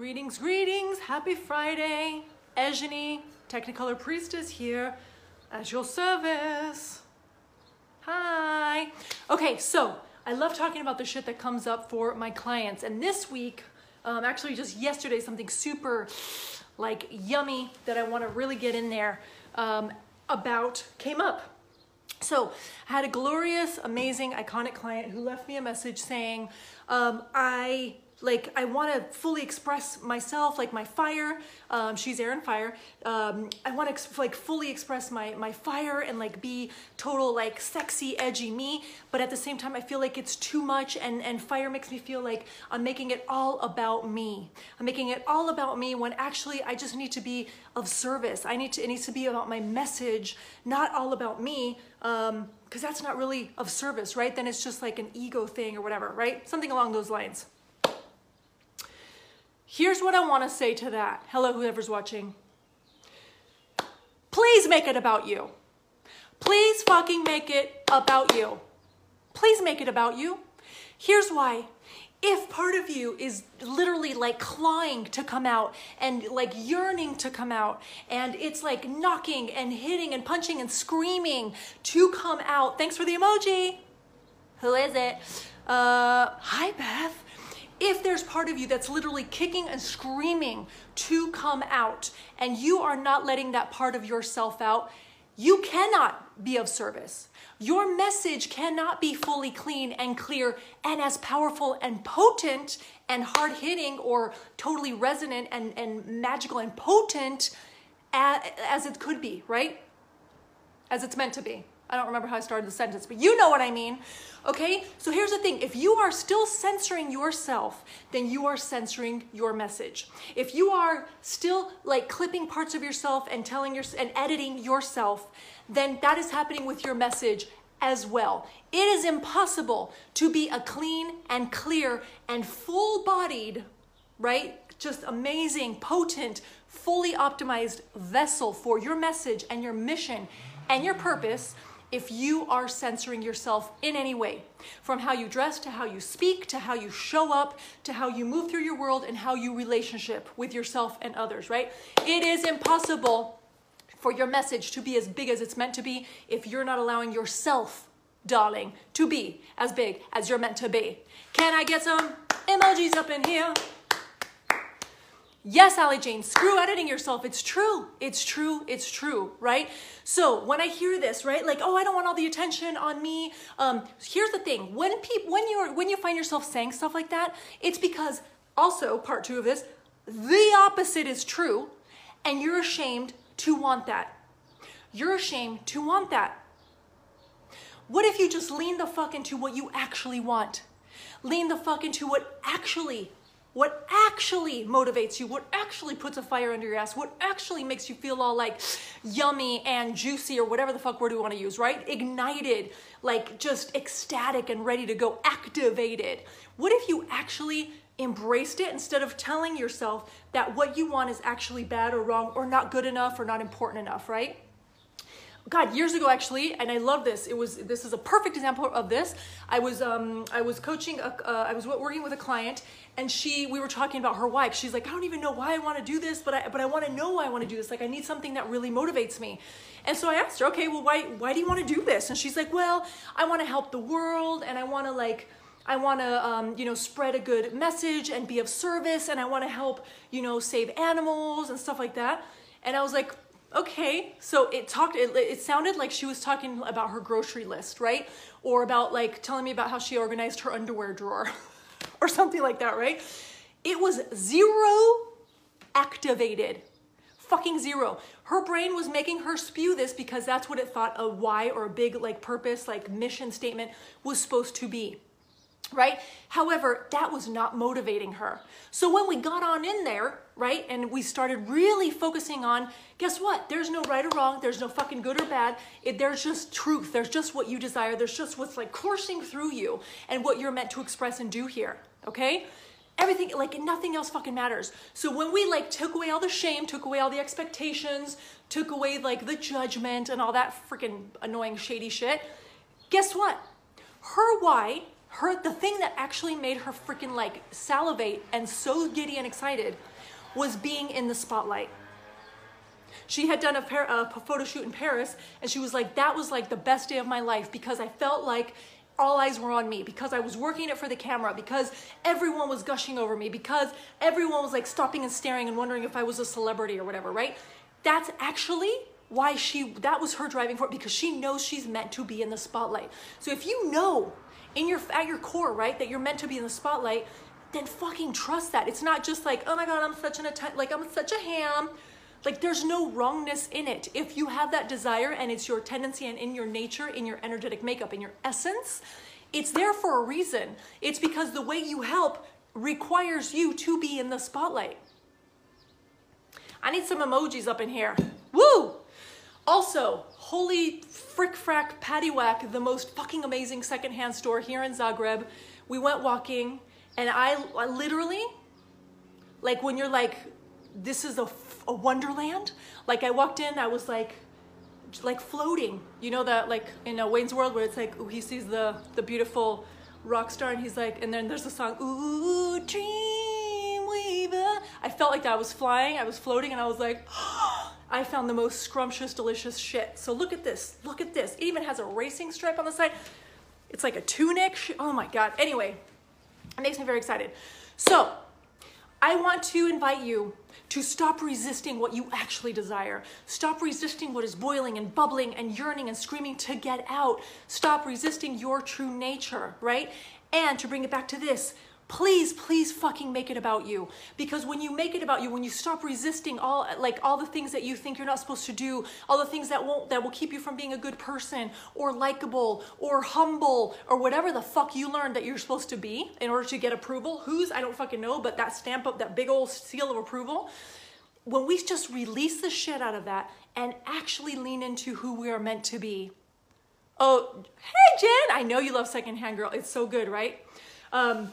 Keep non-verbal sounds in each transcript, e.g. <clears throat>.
Greetings, greetings, happy Friday. Ejani, Technicolor Priestess here at your service. Hi. Okay, so I love talking about the shit that comes up for my clients. And this week, um, actually just yesterday, something super like yummy that I want to really get in there um, about came up. So I had a glorious, amazing, iconic client who left me a message saying, um, I like I want to fully express myself, like my fire. Um, she's air and fire. Um, I want to like fully express my my fire and like be total like sexy, edgy me. But at the same time, I feel like it's too much, and and fire makes me feel like I'm making it all about me. I'm making it all about me when actually I just need to be of service. I need to it needs to be about my message, not all about me. Um, because that's not really of service, right? Then it's just like an ego thing or whatever, right? Something along those lines. Here's what I want to say to that. Hello, whoever's watching. Please make it about you. Please fucking make it about you. Please make it about you. Here's why. If part of you is literally like clawing to come out and like yearning to come out, and it's like knocking and hitting and punching and screaming to come out, thanks for the emoji. Who is it? Uh, hi, Beth if there's part of you that's literally kicking and screaming to come out and you are not letting that part of yourself out, you cannot be of service. Your message cannot be fully clean and clear and as powerful and potent and hard hitting or totally resonant and, and magical and potent as, as it could be, right? As it's meant to be. I don't remember how I started the sentence, but you know what I mean. Okay? So here's the thing if you are still censoring yourself, then you are censoring your message. If you are still like clipping parts of yourself and telling your and editing yourself, then that is happening with your message as well. It is impossible to be a clean and clear and full bodied, right? Just amazing, potent, fully optimized vessel for your message and your mission and your purpose if you are censoring yourself in any way, from how you dress to how you speak to how you show up to how you move through your world and how you relationship with yourself and others, right? It is impossible for your message to be as big as it's meant to be if you're not allowing yourself, darling, to be as big as you're meant to be. Can I get some emojis up in here? Yes, Allie Jane, screw editing yourself. It's true. It's true. It's true, right? So when I hear this, right, like, oh, I don't want all the attention on me. Um, here's the thing: when people, when you're, when you find yourself saying stuff like that, it's because also part two of this, the opposite is true, and you're ashamed to want that. You're ashamed to want that. What if you just lean the fuck into what you actually want? Lean the fuck into what actually what actually motivates you, what actually puts a fire under your ass, what actually makes you feel all like yummy and juicy or whatever the fuck word we want to use, right? Ignited, like just ecstatic and ready to go, activated. What if you actually embraced it instead of telling yourself that what you want is actually bad or wrong or not good enough or not important enough, right? God, years ago actually, and I love this. It was this is a perfect example of this. I was um, I was coaching, a, uh, I was working with a client, and she we were talking about her why. She's like, I don't even know why I want to do this, but I but I want to know why I want to do this. Like I need something that really motivates me. And so I asked her, okay, well why why do you want to do this? And she's like, well, I want to help the world, and I want to like. I want to, um, you know, spread a good message and be of service, and I want to help, you know, save animals and stuff like that. And I was like, okay so it talked it, it sounded like she was talking about her grocery list right? Or about like telling me about how she organized her underwear drawer <laughs> or something like that right? It was zero activated. Fucking zero. Her brain was making her spew this because that's what it thought a why or a big like purpose like mission statement was supposed to be right? However, that was not motivating her. So when we got on in there, right, and we started really focusing on, guess what? There's no right or wrong. There's no fucking good or bad. It, there's just truth. There's just what you desire. There's just what's like coursing through you and what you're meant to express and do here, okay? Everything, like nothing else fucking matters. So when we like took away all the shame, took away all the expectations, took away like the judgment and all that freaking annoying shady shit, guess what? Her why her the thing that actually made her freaking like salivate and so giddy and excited was being in the spotlight. She had done a, a photo shoot in Paris, and she was like, "That was like the best day of my life because I felt like all eyes were on me because I was working it for the camera, because everyone was gushing over me, because everyone was like stopping and staring and wondering if I was a celebrity or whatever, right? That's actually why she that was her driving for it because she knows she's meant to be in the spotlight. So if you know in your at your core, right, that you're meant to be in the spotlight, then fucking trust that. It's not just like, oh my god, I'm such an like I'm such a ham. Like there's no wrongness in it. If you have that desire and it's your tendency and in your nature, in your energetic makeup, in your essence, it's there for a reason. It's because the way you help requires you to be in the spotlight. I need some emojis up in here. Woo! Also, holy frick frack paddywhack, the most fucking amazing secondhand store here in Zagreb. We went walking and I, I literally, like when you're like, this is a, a wonderland. Like I walked in, I was like, like floating. You know that like in a Wayne's World where it's like, ooh, he sees the, the beautiful rock star and he's like, and then there's the song, ooh, dream weaver. I felt like that. I was flying, I was floating and I was like, <gasps> oh, I found the most scrumptious, delicious shit. So look at this, look at this. It even has a racing stripe on the side. It's like a tunic. Oh my God. Anyway, it makes me very excited. So I want to invite you to stop resisting what you actually desire. Stop resisting what is boiling and bubbling and yearning and screaming to get out. Stop resisting your true nature, right? And to bring it back to this, please please fucking make it about you. Because when you make it about you when you stop resisting all like all the things that you think you're not supposed to do all the things that won't that will keep you from being a good person or likable or humble or whatever the fuck you learned that you're supposed to be in order to get approval who's i don't fucking know but that stamp up that big old seal of approval when we just release the shit out of that and actually lean into who we are meant to be. Oh hey jen! I know you love secondhand girl. It's so good right? Um,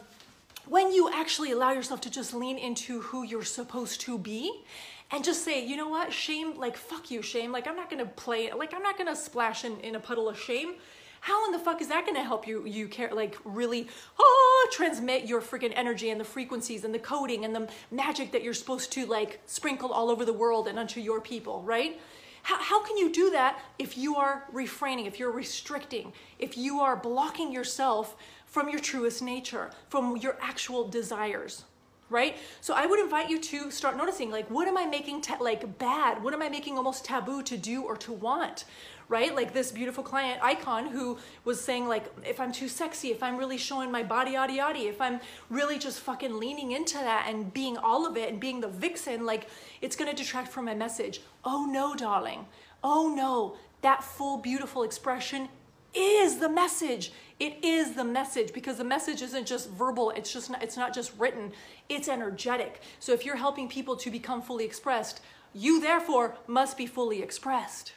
when you actually allow yourself to just lean into who you're supposed to be and just say, you know what, shame, like, fuck you, shame. Like, I'm not gonna play, like, I'm not gonna splash in, in a puddle of shame. How in the fuck is that gonna help you, you care, like, really, oh, transmit your freaking energy and the frequencies and the coding and the magic that you're supposed to, like, sprinkle all over the world and unto your people, right? How, how can you do that if you are refraining, if you're restricting, if you are blocking yourself from your truest nature, from your actual desires? right so i would invite you to start noticing like what am i making like bad what am i making almost taboo to do or to want right like this beautiful client icon who was saying like if i'm too sexy if i'm really showing my body yada yada if i'm really just fucking leaning into that and being all of it and being the vixen like it's to detract from my message oh no darling oh no that full beautiful expression is the message. It is the message because the message isn't just verbal. It's just not, it's not just written. It's energetic. So if you're helping people to become fully expressed, you therefore must be fully expressed.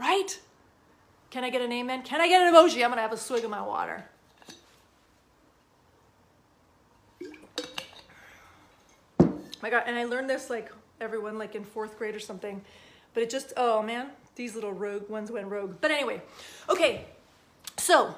Right? Can I get an amen? Can I get an emoji? I'm going to have a swig of my water. My God, and I learned this like everyone like in fourth grade or something. But it just, oh man, these little rogue ones went rogue. But anyway, okay, so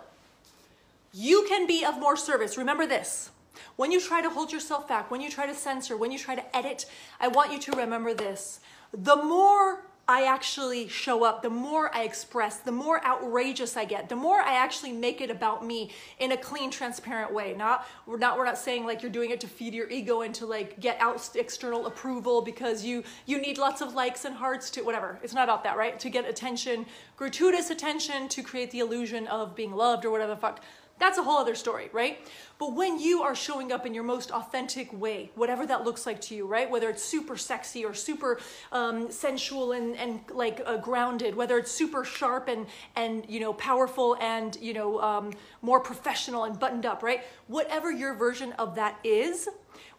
you can be of more service. Remember this. When you try to hold yourself back, when you try to censor, when you try to edit, I want you to remember this. The more I actually show up, the more I express, the more outrageous I get, the more I actually make it about me in a clean, transparent way. Not we're not we're not saying like you're doing it to feed your ego and to like get out external approval because you you need lots of likes and hearts to whatever. It's not about that, right? To get attention, gratuitous attention, to create the illusion of being loved or whatever the fuck. That's a whole other story, right? But when you are showing up in your most authentic way, whatever that looks like to you, right? Whether it's super sexy or super um, sensual and, and like uh, grounded, whether it's super sharp and, and you know, powerful and, you know, um, more professional and buttoned up, right? Whatever your version of that is,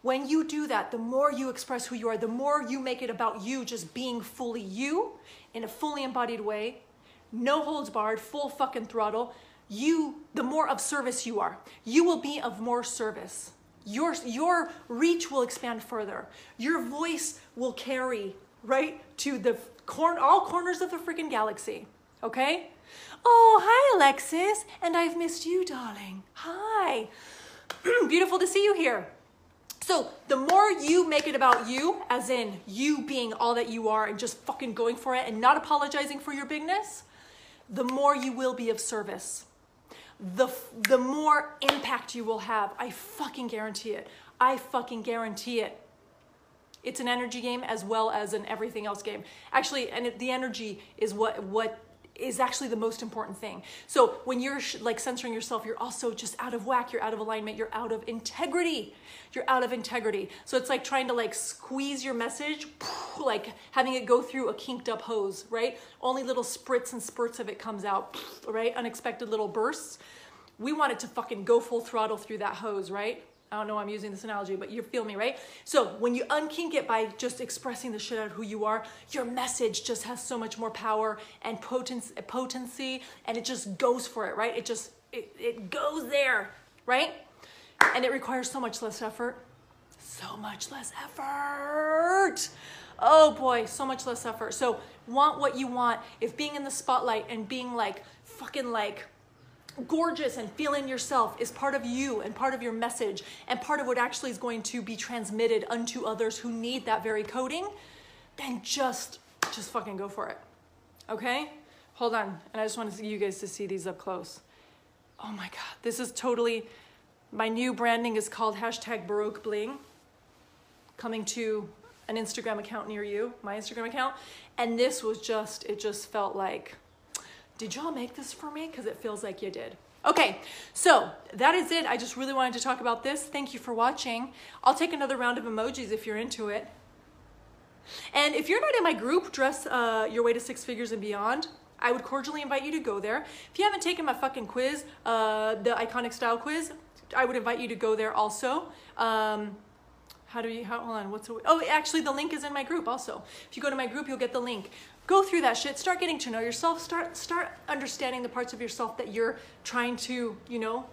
when you do that, the more you express who you are, the more you make it about you just being fully you in a fully embodied way, no holds barred, full fucking throttle, you, the more of service you are, you will be of more service. Your, your reach will expand further. Your voice will carry right to the corn, all corners of the freaking galaxy. Okay? Oh, hi, Alexis. And I've missed you, darling. Hi. <clears throat> Beautiful to see you here. So, the more you make it about you, as in you being all that you are and just fucking going for it and not apologizing for your bigness, the more you will be of service. The, the more impact you will have. I fucking guarantee it. I fucking guarantee it. It's an energy game as well as an everything else game. Actually, and it, the energy is what what is actually the most important thing. So when you're like censoring yourself, you're also just out of whack, you're out of alignment, you're out of integrity. You're out of integrity. So it's like trying to like squeeze your message, like having it go through a kinked up hose, right? Only little spritz and spurts of it comes out, right? Unexpected little bursts. We want it to fucking go full throttle through that hose, right? I don't know why I'm using this analogy, but you feel me, right? So when you unkink it by just expressing the shit out of who you are, your message just has so much more power and potency, potency and it just goes for it, right? It just, it, it goes there, right? And it requires so much less effort. So much less effort. Oh boy, so much less effort. So want what you want. If being in the spotlight and being like, fucking like, gorgeous and feeling yourself is part of you and part of your message and part of what actually is going to be transmitted unto others who need that very coding, then just just fucking go for it. Okay? Hold on. And I just want you guys to see these up close. Oh my god. This is totally my new branding is called hashtag Baroque Bling. Coming to an Instagram account near you, my Instagram account. And this was just, it just felt like did y'all make this for me? Because it feels like you did. Okay, so that is it. I just really wanted to talk about this. Thank you for watching. I'll take another round of emojis if you're into it. And if you're not in my group, Dress uh, Your Way to Six Figures and Beyond, I would cordially invite you to go there. If you haven't taken my fucking quiz, uh, the Iconic Style quiz, I would invite you to go there also. Um, how do you, how, hold on, what's, the, oh, actually the link is in my group also. If you go to my group, you'll get the link. Go through that shit. Start getting to know yourself. Start start understanding the parts of yourself that you're trying to you know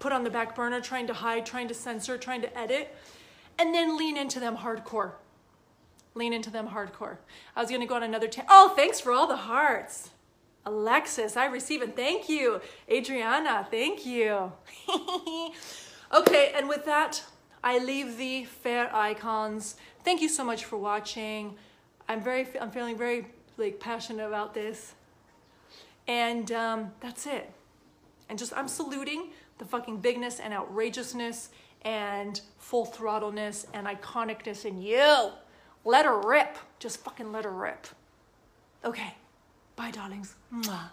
put on the back burner trying to hide trying to censor trying to edit and then lean into them hardcore. Lean into them hardcore. I was to go on another oh thanks for all the hearts. Alexis i receive it thank you. Adriana thank you. <laughs> Okay and with that i leave the fair icons thank you so much for watching I'm very, I'm feeling very like passionate about this. And um, that's it. And just, I'm saluting the fucking bigness and outrageousness and full throttleness and iconicness in you. Let her rip. Just fucking let her rip. Okay. Bye, darlings. Mwah.